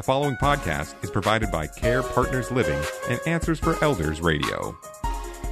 The following podcast is provided by Care Partners Living and Answers for Elders Radio.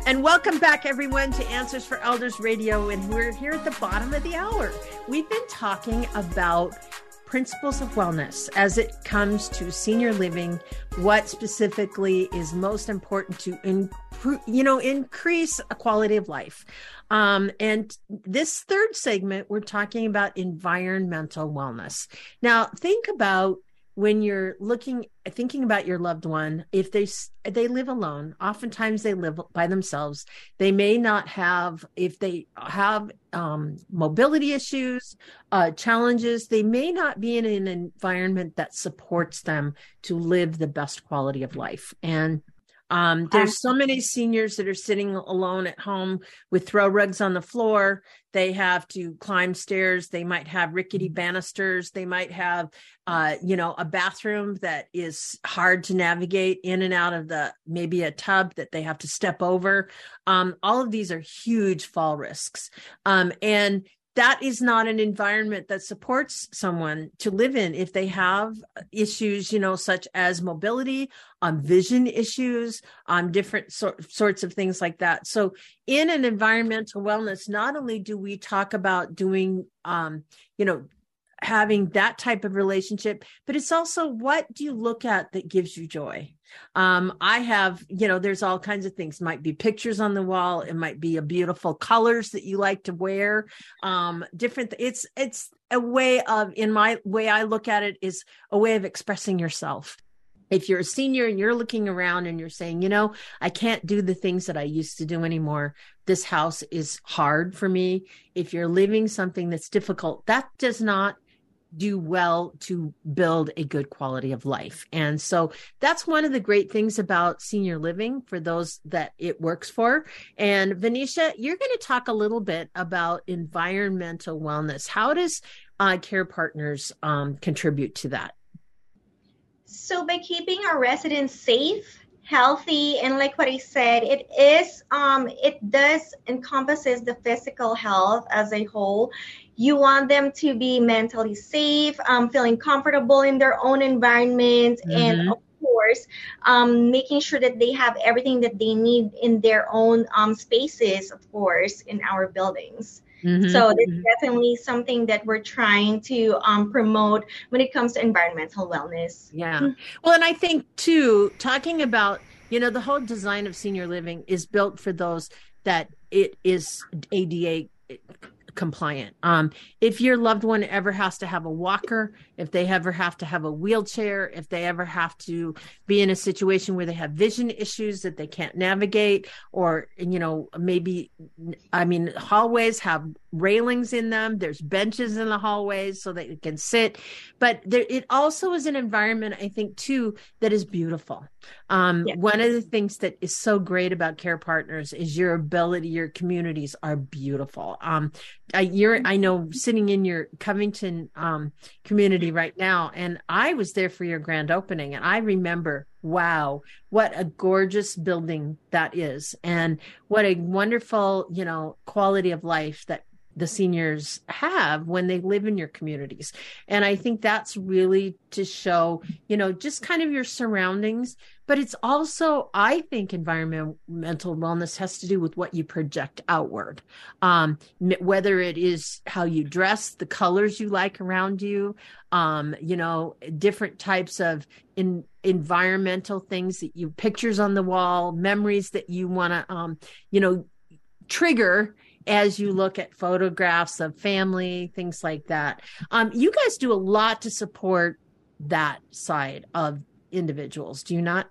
And welcome back, everyone, to Answers for Elders Radio. And we're here at the bottom of the hour. We've been talking about principles of wellness as it comes to senior living what specifically is most important to improve you know increase a quality of life um, and this third segment we're talking about environmental wellness now think about when you're looking thinking about your loved one if they they live alone oftentimes they live by themselves. They may not have if they have um, mobility issues uh, challenges they may not be in an environment that supports them to live the best quality of life. And um, there's so many seniors that are sitting alone at home with throw rugs on the floor. They have to climb stairs. They might have rickety mm-hmm. banisters. They might have, uh, you know, a bathroom that is hard to navigate in and out of the maybe a tub that they have to step over. Um, all of these are huge fall risks. Um, and that is not an environment that supports someone to live in. If they have issues you know such as mobility um, vision issues um, different so- sorts of things like that. So in an environmental wellness not only do we talk about doing um, you know having that type of relationship but it's also what do you look at that gives you joy um i have you know there's all kinds of things. Might be pictures on the wall. It might be a beautiful colors that you like to wear. Um different it's it's a way of in my way i look at it is a way of expressing yourself. If you're a senior and you're looking around and you're saying, you know, I can't do the things that I used to do anymore, this house is hard for me. If you're living something that's difficult, that does not do well to build a good quality of life. And so that's one of the great things about senior living for those that it works for. And Venetia, you're going to talk a little bit about environmental wellness. How does uh, Care Partners um, contribute to that? So, by keeping our residents safe, healthy, and like what I said, it is um, it does encompasses the physical health as a whole you want them to be mentally safe, um, feeling comfortable in their own environment, mm-hmm. and of course, um, making sure that they have everything that they need in their own um, spaces, of course, in our buildings. Mm-hmm. So it's mm-hmm. definitely something that we're trying to um, promote when it comes to environmental wellness. Yeah. Well, and I think too, talking about, you know, the whole design of senior living is built for those that it is ADA compliant. Um, if your loved one ever has to have a walker, if they ever have to have a wheelchair, if they ever have to be in a situation where they have vision issues that they can't navigate, or, you know, maybe, I mean, hallways have railings in them, there's benches in the hallways so that you can sit. But there, it also is an environment, I think, too, that is beautiful. Um, yeah. One of the things that is so great about Care Partners is your ability, your communities are beautiful. Um, I, you're, I know, sitting in your Covington um, community right now, and I was there for your grand opening, and I remember, wow, what a gorgeous building that is, and what a wonderful, you know, quality of life that the seniors have when they live in your communities. And I think that's really to show, you know, just kind of your surroundings. But it's also, I think, environmental wellness has to do with what you project outward, um, whether it is how you dress, the colors you like around you, um, you know, different types of in, environmental things that you pictures on the wall, memories that you want to, um, you know, trigger as you look at photographs of family, things like that. Um, you guys do a lot to support that side of individuals, do you not?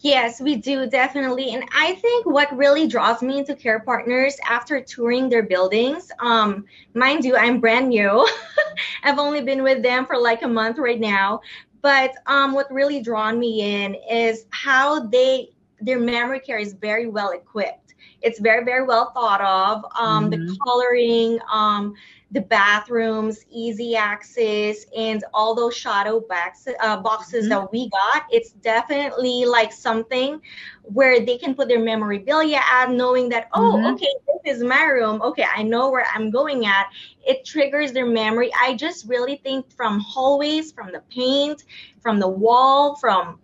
Yes, we do definitely. And I think what really draws me into Care Partners after touring their buildings, um, mind you, I'm brand new. I've only been with them for like a month right now. But um, what really drawn me in is how they their memory care is very well equipped it's very very well thought of um, mm-hmm. the coloring um, the bathrooms, easy access, and all those shadow box, uh, boxes mm-hmm. that we got. It's definitely like something where they can put their memorabilia at, knowing that, oh, mm-hmm. okay, this is my room. Okay, I know where I'm going at. It triggers their memory. I just really think from hallways, from the paint, from the wall, from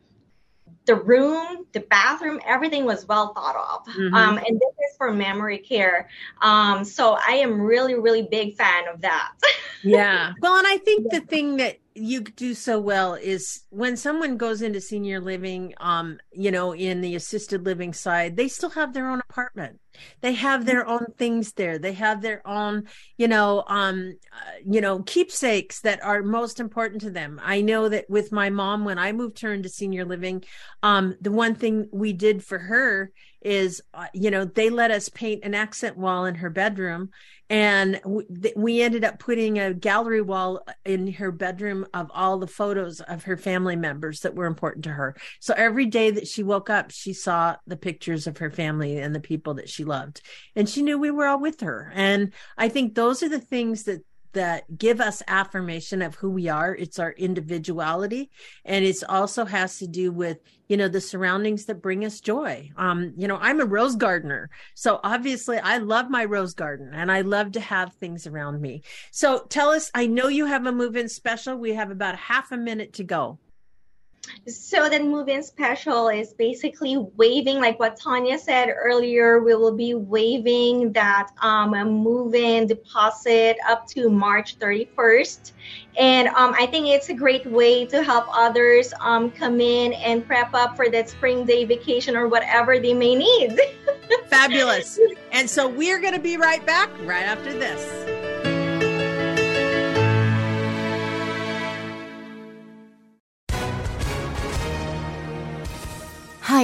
the room, the bathroom, everything was well thought of. Mm-hmm. Um, and this is for memory care. Um, so I am really, really big fan of that. yeah. Well, and I think yeah. the thing that you do so well is when someone goes into senior living um you know in the assisted living side they still have their own apartment. They have their own things there. They have their own you know um uh, you know keepsakes that are most important to them. I know that with my mom when i moved her into senior living um the one thing we did for her is uh, you know they let us paint an accent wall in her bedroom and we, ended up putting a gallery wall in her bedroom of all the photos of her family members that were important to her. So every day that she woke up she saw the pictures of her family and the people that she loved. And she knew we were all with her. And i think those are the things that that give us affirmation of who we are. It's our individuality. And it also has to do with, you know, the surroundings that bring us joy. Um, you know, I'm a rose gardener. So obviously I love my rose garden and I love to have things around me. So tell us, I know you have a move in special. We have about half a minute to go. So the move-in special is basically waiving, like what Tanya said earlier. We will be waiving that um, move-in deposit up to March 31st, and um, I think it's a great way to help others um, come in and prep up for that spring day vacation or whatever they may need. Fabulous. And so we're going to be right back right after this.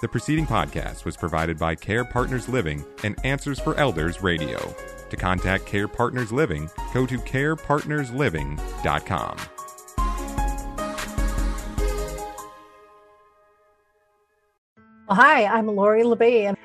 The preceding podcast was provided by Care Partners Living and Answers for Elders Radio. To contact Care Partners Living, go to carepartnersliving.com. Hi, I'm Lori La Bey,